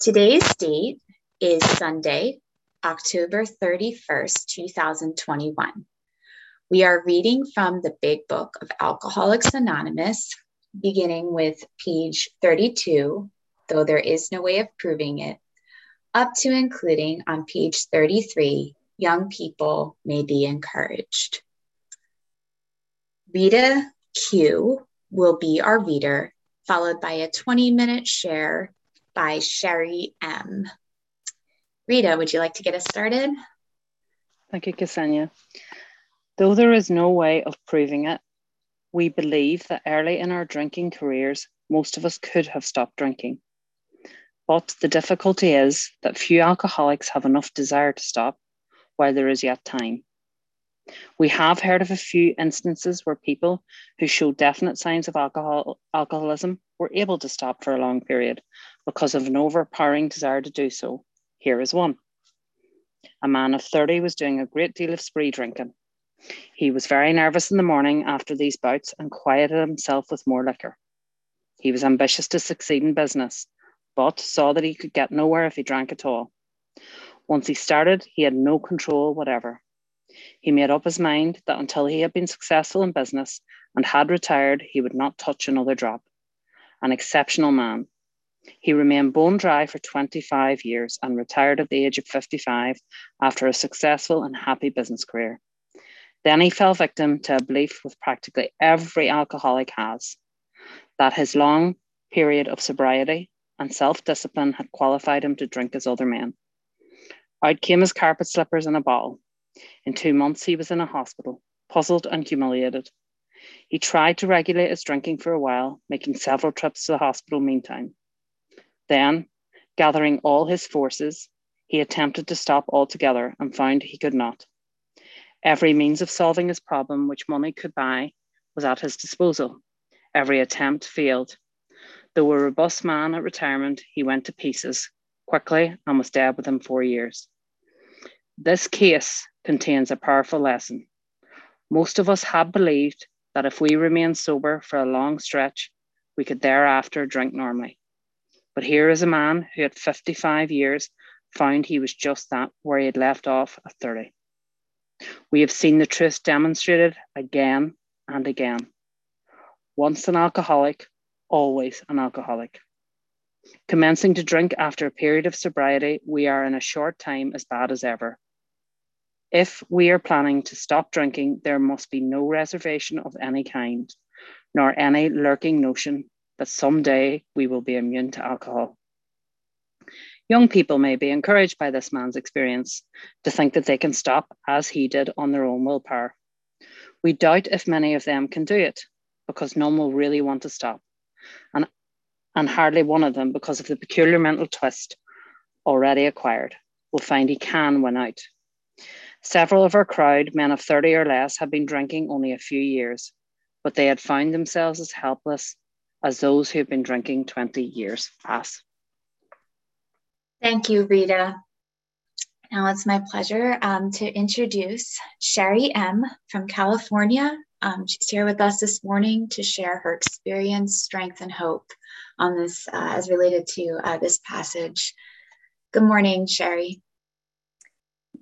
Today's date is Sunday, October 31st, 2021. We are reading from the Big Book of Alcoholics Anonymous, beginning with page 32, though there is no way of proving it, up to including on page 33, young people may be encouraged. Rita Q will be our reader, followed by a 20 minute share by Sherry M. Rita, would you like to get us started? Thank you, Ksenia. Though there is no way of proving it, we believe that early in our drinking careers, most of us could have stopped drinking. But the difficulty is that few alcoholics have enough desire to stop while there is yet time. We have heard of a few instances where people who show definite signs of alcohol, alcoholism were able to stop for a long period because of an overpowering desire to do so. Here is one. A man of 30 was doing a great deal of spree drinking. He was very nervous in the morning after these bouts and quieted himself with more liquor. He was ambitious to succeed in business but saw that he could get nowhere if he drank at all. Once he started, he had no control whatever. He made up his mind that until he had been successful in business and had retired, he would not touch another drop. An exceptional man. He remained bone dry for 25 years and retired at the age of 55 after a successful and happy business career. Then he fell victim to a belief with practically every alcoholic has that his long period of sobriety and self discipline had qualified him to drink as other men. Out came his carpet slippers and a bottle. In two months, he was in a hospital, puzzled and humiliated. He tried to regulate his drinking for a while, making several trips to the hospital meantime. Then, gathering all his forces, he attempted to stop altogether and found he could not. Every means of solving his problem which money could buy was at his disposal. Every attempt failed, Though a robust man at retirement, he went to pieces quickly and was dead within four years. This case contains a powerful lesson. Most of us have believed that if we remain sober for a long stretch, we could thereafter drink normally. But here is a man who at 55 years found he was just that where he had left off at 30. We have seen the truth demonstrated again and again. Once an alcoholic, always an alcoholic. Commencing to drink after a period of sobriety, we are in a short time as bad as ever. If we are planning to stop drinking, there must be no reservation of any kind, nor any lurking notion that someday we will be immune to alcohol. Young people may be encouraged by this man's experience to think that they can stop as he did on their own willpower. We doubt if many of them can do it because none will really want to stop and, and hardly one of them, because of the peculiar mental twist already acquired, will find he can win out. Several of our crowd, men of 30 or less, had been drinking only a few years, but they had found themselves as helpless as those who had been drinking 20 years past. Thank you, Rita. Now it's my pleasure um, to introduce Sherry M. from California, um, she's here with us this morning to share her experience, strength, and hope on this uh, as related to uh, this passage. Good morning, Sherry.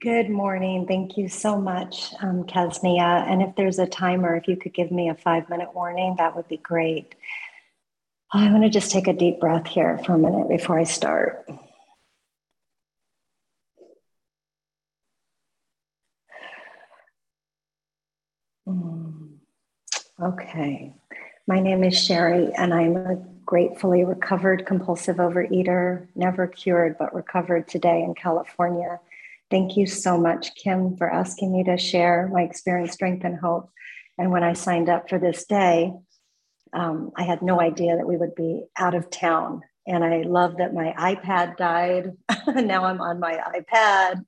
Good morning. Thank you so much, um, Kasnia. And if there's a timer, if you could give me a five minute warning, that would be great. I want to just take a deep breath here for a minute before I start. Okay. My name is Sherry, and I'm a gratefully recovered compulsive overeater, never cured, but recovered today in California. Thank you so much, Kim, for asking me to share my experience, strength, and hope. And when I signed up for this day, um, I had no idea that we would be out of town. And I love that my iPad died. now I'm on my iPad.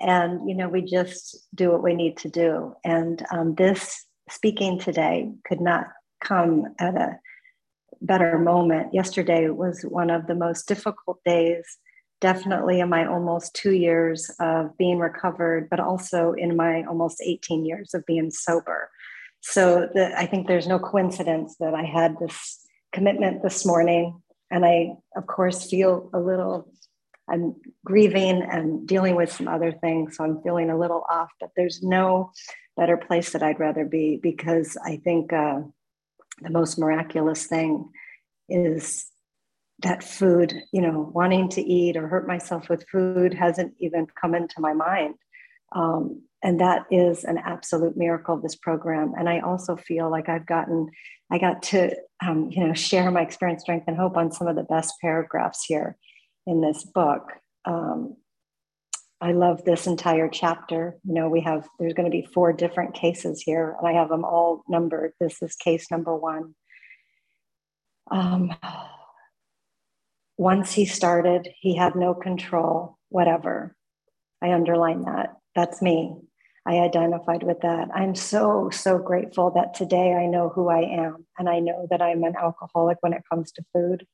And, you know, we just do what we need to do. And um, this speaking today could not come at a better moment. Yesterday was one of the most difficult days, definitely in my almost two years of being recovered, but also in my almost 18 years of being sober. so the, I think there's no coincidence that I had this commitment this morning. And I, of course, feel a little, I'm grieving and dealing with some other things. So I'm feeling a little off, but there's no better place that I'd rather be because I think uh, the most miraculous thing is that food, you know, wanting to eat or hurt myself with food hasn't even come into my mind. Um, and that is an absolute miracle of this program. And I also feel like I've gotten, I got to, um, you know, share my experience, strength, and hope on some of the best paragraphs here in this book. Um, I love this entire chapter. You know, we have, there's going to be four different cases here, and I have them all numbered. This is case number one. Um, once he started, he had no control, whatever. I underline that. That's me. I identified with that. I'm so, so grateful that today I know who I am and I know that I'm an alcoholic when it comes to food.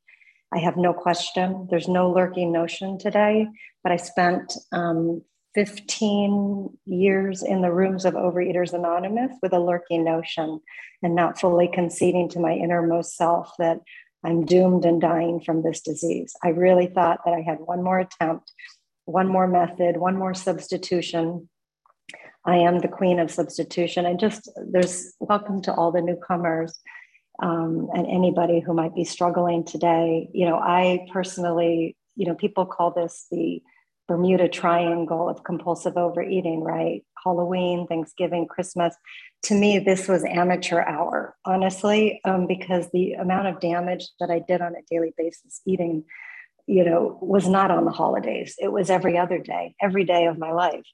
I have no question. There's no lurking notion today, but I spent um, 15 years in the rooms of Overeaters Anonymous with a lurking notion and not fully conceding to my innermost self that I'm doomed and dying from this disease. I really thought that I had one more attempt, one more method, one more substitution. I am the queen of substitution. And just there's welcome to all the newcomers um, and anybody who might be struggling today. You know, I personally, you know, people call this the Bermuda Triangle of compulsive overeating, right? Halloween, Thanksgiving, Christmas. To me, this was amateur hour, honestly, um, because the amount of damage that I did on a daily basis eating, you know, was not on the holidays. It was every other day, every day of my life.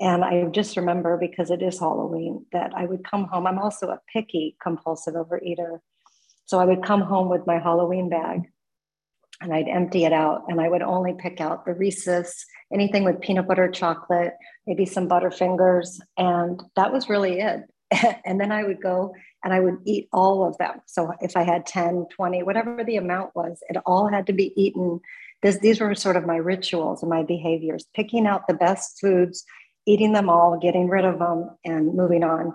And I just remember because it is Halloween that I would come home. I'm also a picky compulsive overeater. So I would come home with my Halloween bag and I'd empty it out and I would only pick out the Reese's, anything with peanut butter chocolate, maybe some Butterfingers. And that was really it. and then I would go and I would eat all of them. So if I had 10, 20, whatever the amount was, it all had to be eaten. This, these were sort of my rituals and my behaviors, picking out the best foods, eating them all, getting rid of them, and moving on.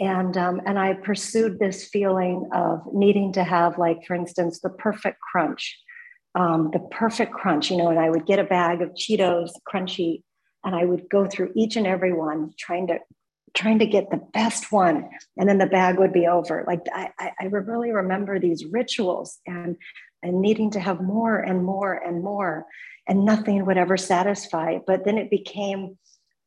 And, um, and I pursued this feeling of needing to have, like, for instance, the perfect crunch um, the perfect crunch, you know, and I would get a bag of Cheetos crunchy and I would go through each and every one trying to trying to get the best one and then the bag would be over. Like I, I really remember these rituals and and needing to have more and more and more and nothing would ever satisfy. But then it became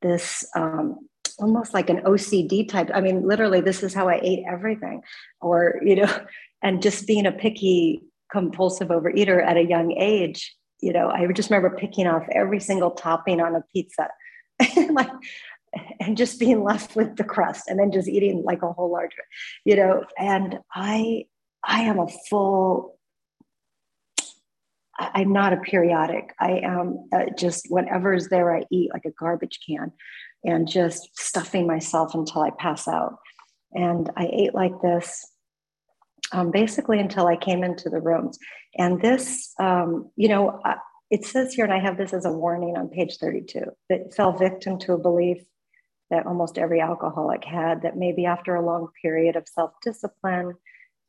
this um, almost like an ocd type. I mean literally this is how i ate everything. Or you know and just being a picky compulsive overeater at a young age, you know, I just remember picking off every single topping on a pizza, like, and just being left with the crust, and then just eating like a whole large, you know. And I, I am a full. I'm not a periodic. I am uh, just whatever is there, I eat like a garbage can, and just stuffing myself until I pass out. And I ate like this um, basically until I came into the rooms. And this, um, you know, uh, it says here, and I have this as a warning on page 32, that fell victim to a belief that almost every alcoholic had that maybe after a long period of self discipline,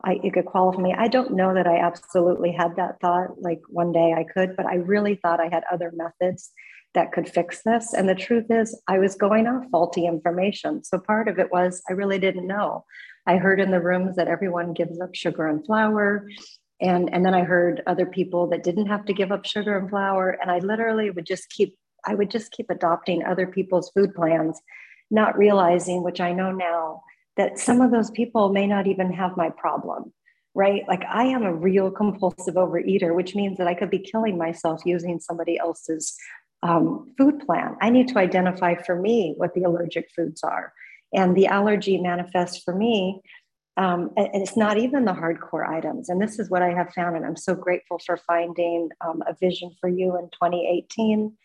I, it could qualify me. I don't know that I absolutely had that thought, like one day I could, but I really thought I had other methods that could fix this. And the truth is, I was going off faulty information. So part of it was I really didn't know. I heard in the rooms that everyone gives up sugar and flour. And, and then I heard other people that didn't have to give up sugar and flour. And I literally would just keep, I would just keep adopting other people's food plans, not realizing, which I know now, that some of those people may not even have my problem right? Like I am a real compulsive overeater, which means that I could be killing myself using somebody else's um, food plan. I need to identify for me what the allergic foods are. And the allergy manifests for me. Um, and it's not even the hardcore items. And this is what I have found. And I'm so grateful for finding um, a vision for you in 2018.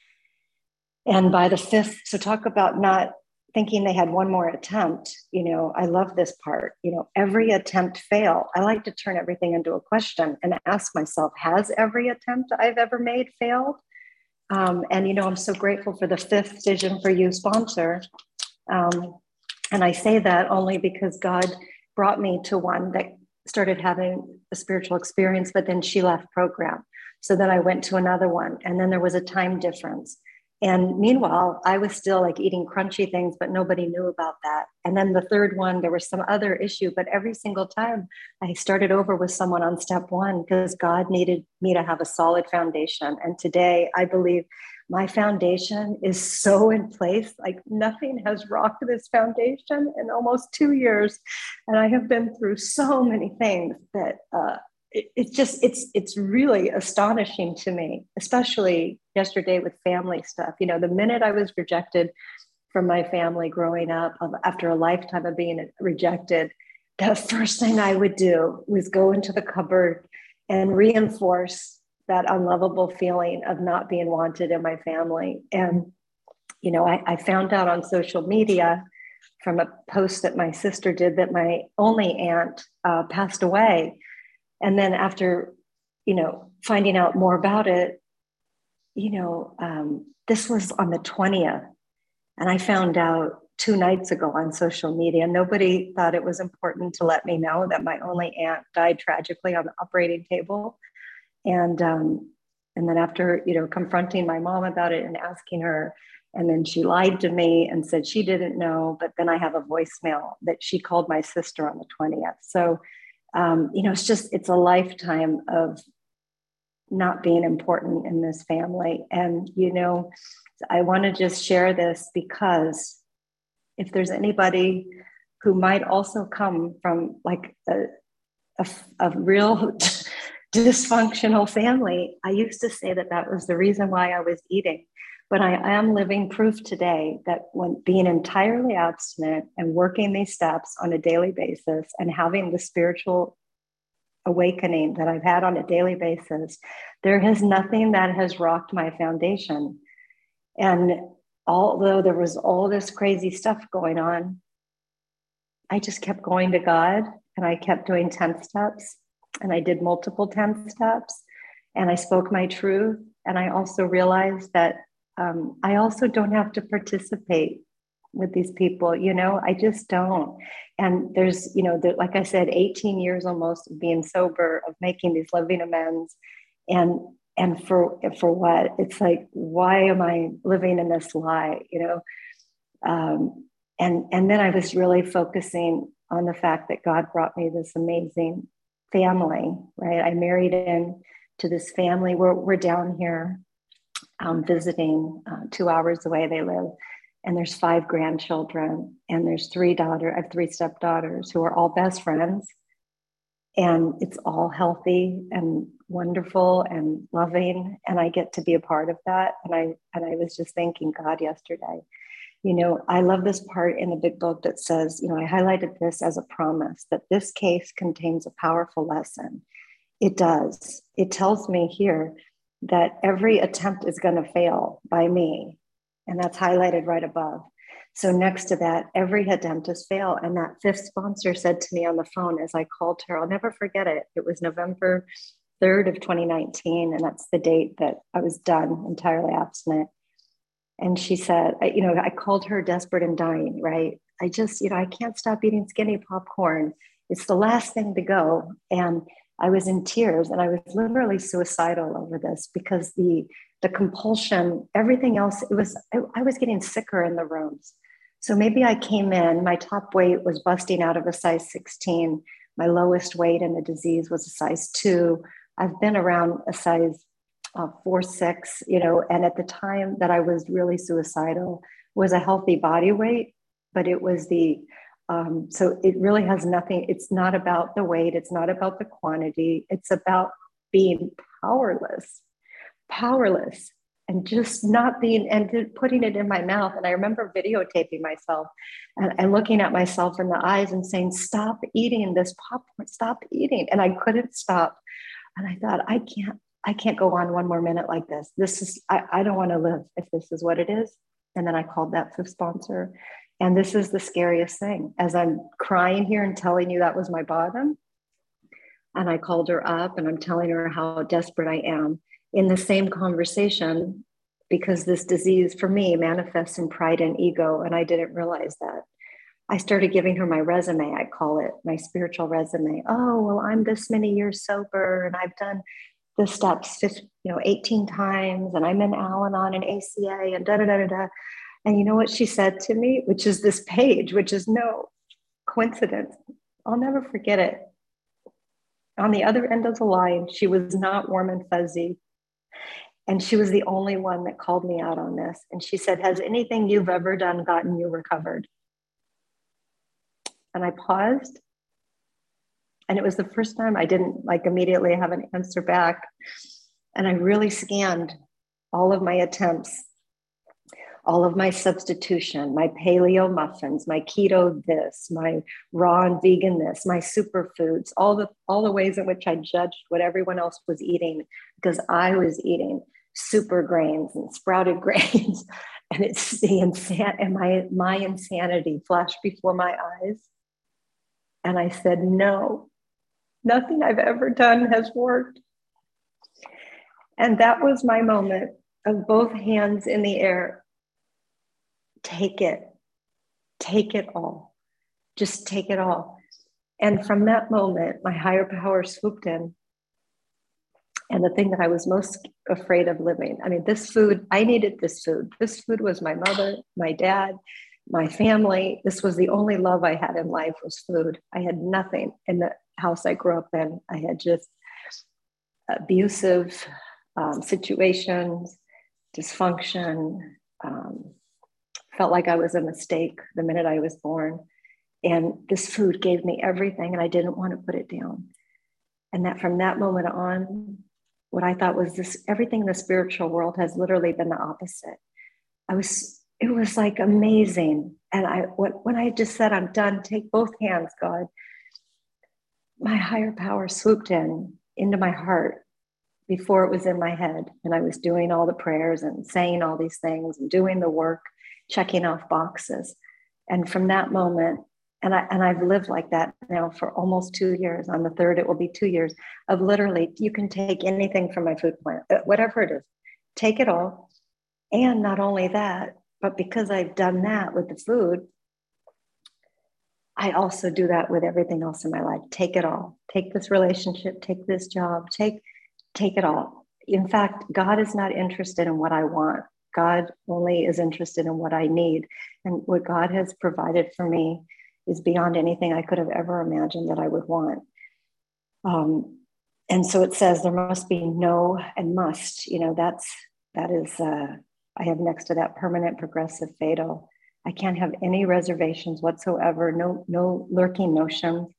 And by the fifth, so talk about not thinking they had one more attempt. You know, I love this part. You know, every attempt fail. I like to turn everything into a question and ask myself, has every attempt I've ever made failed? Um, and, you know, I'm so grateful for the fifth Vision for You sponsor. Um, and I say that only because God brought me to one that started having a spiritual experience, but then she left program. So then I went to another one, and then there was a time difference. And meanwhile, I was still like eating crunchy things, but nobody knew about that. And then the third one, there was some other issue, but every single time I started over with someone on step one because God needed me to have a solid foundation. And today I believe my foundation is so in place. Like nothing has rocked this foundation in almost two years. And I have been through so many things that uh, it, it's just it's it's really astonishing to me especially yesterday with family stuff you know the minute i was rejected from my family growing up after a lifetime of being rejected the first thing i would do was go into the cupboard and reinforce that unlovable feeling of not being wanted in my family. And you know i, I found out on social media from a post that my sister did that my only aunt uh, passed away. And then after you know finding out more about it you know um, this was on the 20th and i found out two nights ago on social media nobody thought it was important to let me know that my only aunt died tragically on the operating table and um, and then after you know confronting my mom about it and asking her and then she lied to me and said she didn't know but then i have a voicemail that she called my sister on the 20th so um, you know, it's just, it's a lifetime of not being important in this family. And, you know, I want to just share this because if there's anybody who might also come from like a, a, a real dysfunctional family, I used to say that that was the reason why I was eating but I am living proof today that when being entirely abstinent and working these steps on a daily basis and having the spiritual awakening that I've had on a daily basis, there has nothing that has rocked my foundation. And although there was all this crazy stuff going on, I just kept going to God and I kept doing 10 steps and I did multiple 10 steps and I spoke my truth. And I also realized that um, I also don't have to participate with these people you know? I just don't. And there's you know like i said 18 years almost of being sober of making these living amends and and for for what? It's like why am i living in this lie you know? Um, and and then i was really focusing on the fact that god brought me this amazing family right? I married in to this family. We're, we're down here um, visiting uh, two hours away. They live and there's five grandchildren and there's three daughter i have three stepdaughters who are all best friends. And it's all healthy and wonderful and loving and i get to be a part of that. And i and i was just thanking god yesterday you know i love this part in the big book that says you know i highlighted this as a promise that this case contains a powerful lesson it does it tells me here that every attempt is going to fail by me. And that's highlighted right above. So next to that, every attempt has failed. And that fifth sponsor said to me on the phone as I called her, I'll never forget it. It was November 3rd of 2019. And that's the date that I was done entirely abstinent. And she said, you know, I called her desperate and dying, right? I just, you know, I can't stop eating skinny popcorn. It's the last thing to go. And I was in tears and I was literally suicidal over this because the the compulsion, everything else, it was I, I was getting sicker in the rooms. So maybe I came in, my top weight was busting out of a size 16. My lowest weight in the disease was a size two. I've been around a size uh, four, six, you know, and at the time that I was really suicidal was a healthy body weight, but it was the um, so it really has nothing, it's not about the weight, it's not about the quantity, it's about being powerless, powerless, and just not being and putting it in my mouth. And I remember videotaping myself and, and looking at myself in the eyes and saying, Stop eating this popcorn, stop eating. And I couldn't stop. And I thought, I can't, I can't go on one more minute like this. This is, I, I don't want to live if this is what it is. And then I called that fifth sponsor and this is the scariest thing. As I'm crying here and telling you that was my bottom, and I called her up and I'm telling her how desperate I am in the same conversation, because this disease for me manifests in pride and ego. And I didn't realize that. I started giving her my resume. I call it my spiritual resume. Oh, well, I'm this many years sober and I've done the steps, 50, you know, 18 times and I'm in Al Anon and ACA and da da da da da. And you know what she said to me, which is this page, which is no coincidence. I'll never forget it. On the other end of the line, she was not warm and fuzzy. And she was the only one that called me out on this. And she said, Has anything you've ever done gotten you recovered? And I paused. And it was the first time I didn't like immediately have an answer back. And I really scanned all of my attempts all of my substitution, my paleo muffins, my keto this, my raw and vegan this, my superfoods, all the all the ways in which I judged what everyone else was eating because I was eating super grains and sprouted grains. and it's the insan and my my insanity flashed before my eyes. And I said, no, nothing I've ever done has worked. And that was my moment of both hands in the air take it, take it all, just take it all. And from that moment, my higher power swooped in. And the thing that I was most afraid of living I mean, this food, I needed this food. This food was my mother, my dad, my family. This was the only love I had in life was food. I had nothing in the house I grew up in. I had just abusive um, situations, dysfunction, um, felt like I was a mistake the minute I was born. And this food gave me everything, and I didn't want to put it down. And that from that moment on, what I thought was this everything in the spiritual world has literally been the opposite. I was, it was like amazing. And I, when I just said, I'm done, take both hands, God, my higher power swooped in into my heart before it was in my head. And I was doing all the prayers and saying all these things and doing the work checking off boxes. And from that moment, and I and I've lived like that now for almost two years. On the third, it will be two years of literally, you can take anything from my food plant, uh, whatever it is, take it all. And not only that, but because I've done that with the food, I also do that with everything else in my life. Take it all. Take this relationship, take this job, take take it all. In fact, God is not interested in what I want. God only is interested in what I need. And what God has provided for me is beyond anything I could have ever imagined that I would want. Um, and so it says there must be no and must. You know, that's that is uh, I have next to that permanent progressive fatal. I can't have any reservations whatsoever, no, no lurking notions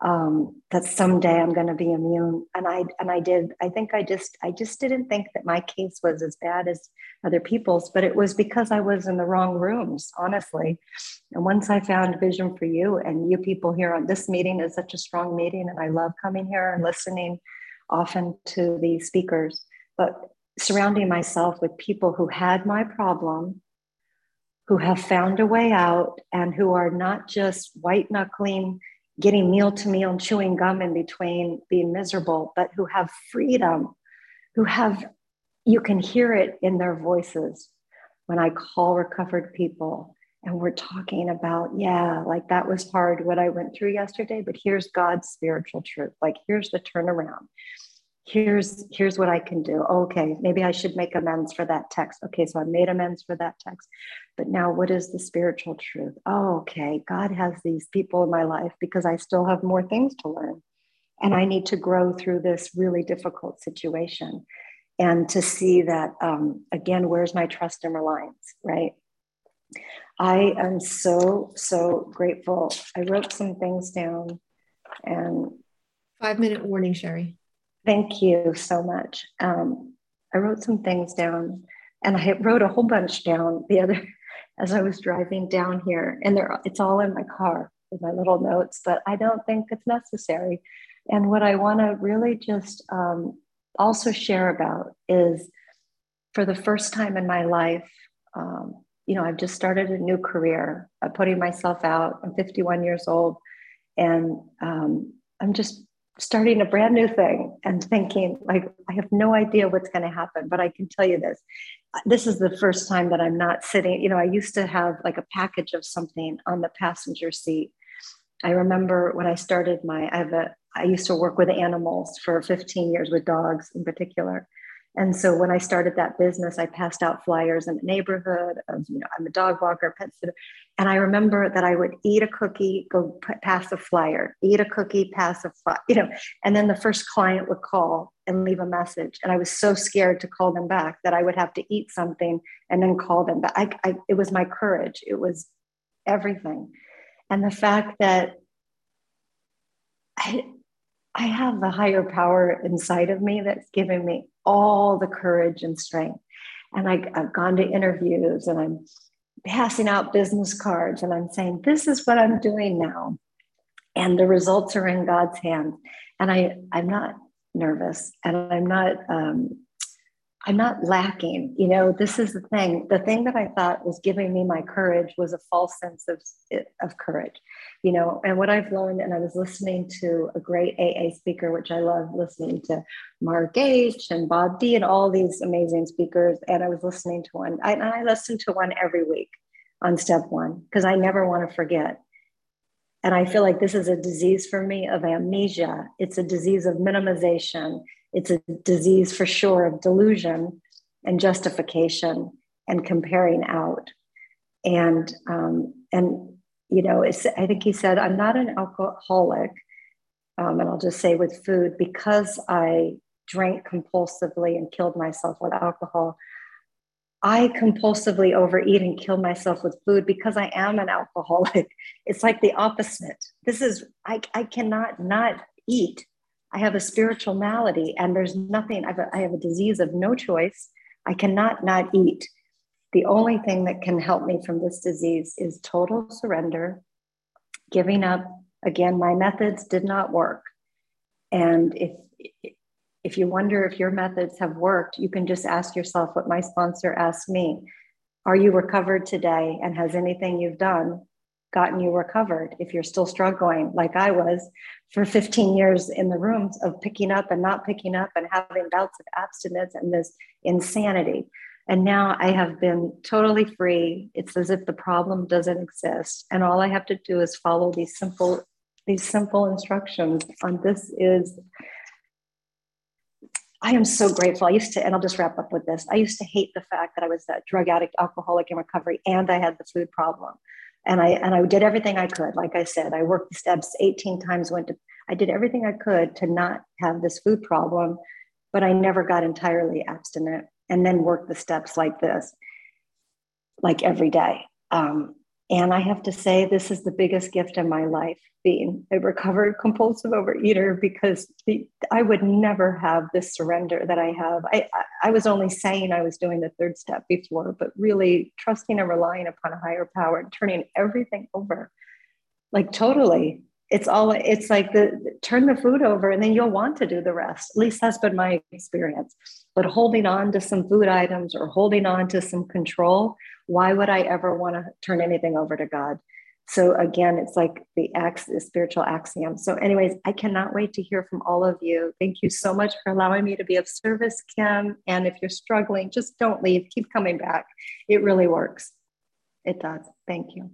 um, that someday I'm going to be immune. And I and I did. I think I just I just didn't think that my case was as bad as other people's, but it was because I was in the wrong rooms, honestly. And once I found Vision for You, and you people here on this meeting is such a strong meeting, and I love coming here and listening often to the speakers, but surrounding myself with people who had my problem who have found a way out and who are not just white knuckling getting meal to meal and chewing gum in between being miserable, but who have freedom, who have, you can hear it in their voices when I call recovered people and we're talking about, yeah, like that was hard what I went through yesterday, but here's God's spiritual truth. Like here's the turnaround here's here's what i can do. Okay maybe i should make amends for that text. Okay so i made amends for that text. But now what is the spiritual truth? Oh, okay god has these people in my life because i still have more things to learn. And i need to grow through this really difficult situation and to see that um, again where's my trust and reliance right? I am so so grateful. I wrote some things down and five minute warning sherry Thank you so much. Um, I wrote some things down and I wrote a whole bunch down the other as I was driving down here. And there, it's all in my car with my little notes, but I don't think it's necessary. And what I want to really just um, also share about is for the first time in my life, um, you know, I've just started a new career, I'm putting myself out. I'm 51 years old, and um, I'm just starting a brand new thing and thinking like i have no idea what's going to happen but i can tell you this. This is the first time that i'm not sitting you know i used to have like a package of something on the passenger seat. I remember when i started my i have a i used to work with animals for 15 years with dogs in particular and so when I started that business, I passed out flyers in the neighborhood of, you know, I'm a dog walker, pet sitter. And I remember that I would eat a cookie, go pass a flyer, eat a cookie, pass a flyer, you know, and then the first client would call and leave a message. And I was so scared to call them back that I would have to eat something and then call them back. I, I, it was my courage. It was everything. And the fact that I, I have the higher power inside of me that's giving me all the courage and strength. And I, I've gone to interviews and I'm passing out business cards and I'm saying, This is what I'm doing now. And the results are in God's hands. And I, I'm not nervous and I'm not um, I'm not lacking. You know, this is the thing. The thing that I thought was giving me my courage was a false sense of, of courage. You know, and what I've learned, and I was listening to a great AA speaker, which I love listening to Mark H and Bob D and all these amazing speakers. And I was listening to one, I, and I listen to one every week on step one because I never want to forget. And I feel like this is a disease for me of amnesia. It's a disease of minimization it's a disease for sure of delusion and justification and comparing out. And um, and you know, I think he said, "I'm not an alcoholic," um, and I'll just say with food because I drank compulsively and killed myself with alcohol. I compulsively overeat and kill myself with food because I am an alcoholic. It's like the opposite. This is I, I cannot not eat I have a spiritual malady and there's nothing, I have, a, I have a disease of no choice. I cannot not eat. The only thing that can help me from this disease is total surrender, giving up. Again, my methods did not work. And if, if you wonder if your methods have worked, you can just ask yourself what my sponsor asked me Are you recovered today? And has anything you've done gotten you recovered if you're still struggling like I was for 15 years in the rooms of picking up and not picking up and having bouts of abstinence and this insanity. And now I have been totally free. It's as if the problem doesn't exist. And all I have to do is follow these simple, these simple instructions on this is I am so grateful. I used to, and I'll just wrap up with this. I used to hate the fact that I was a drug addict, alcoholic in recovery, and I had the food problem and I and I did everything I could. Like I said, I worked the steps 18 times. Went to I did everything I could to not have this food problem, but I never got entirely abstinent. And then worked the steps like this, like every day. Um, and I have to say, this is the biggest gift in my life being a recovered compulsive overeater because the, I would never have this surrender that I have. I, I was only saying I was doing the third step before, but really trusting and relying upon a higher power and turning everything over like totally it's all it's like the turn the food over and then you'll want to do the rest. At least that's been my experience. But holding on to some food items or holding on to some control why would i ever want to turn anything over to god? So again it's like the, ax, the spiritual axiom. So anyways i cannot wait to hear from all of you. Thank you so much for allowing me to be of service kim. And if you're struggling just don't leave. Keep coming back. It really works. It does. Thank you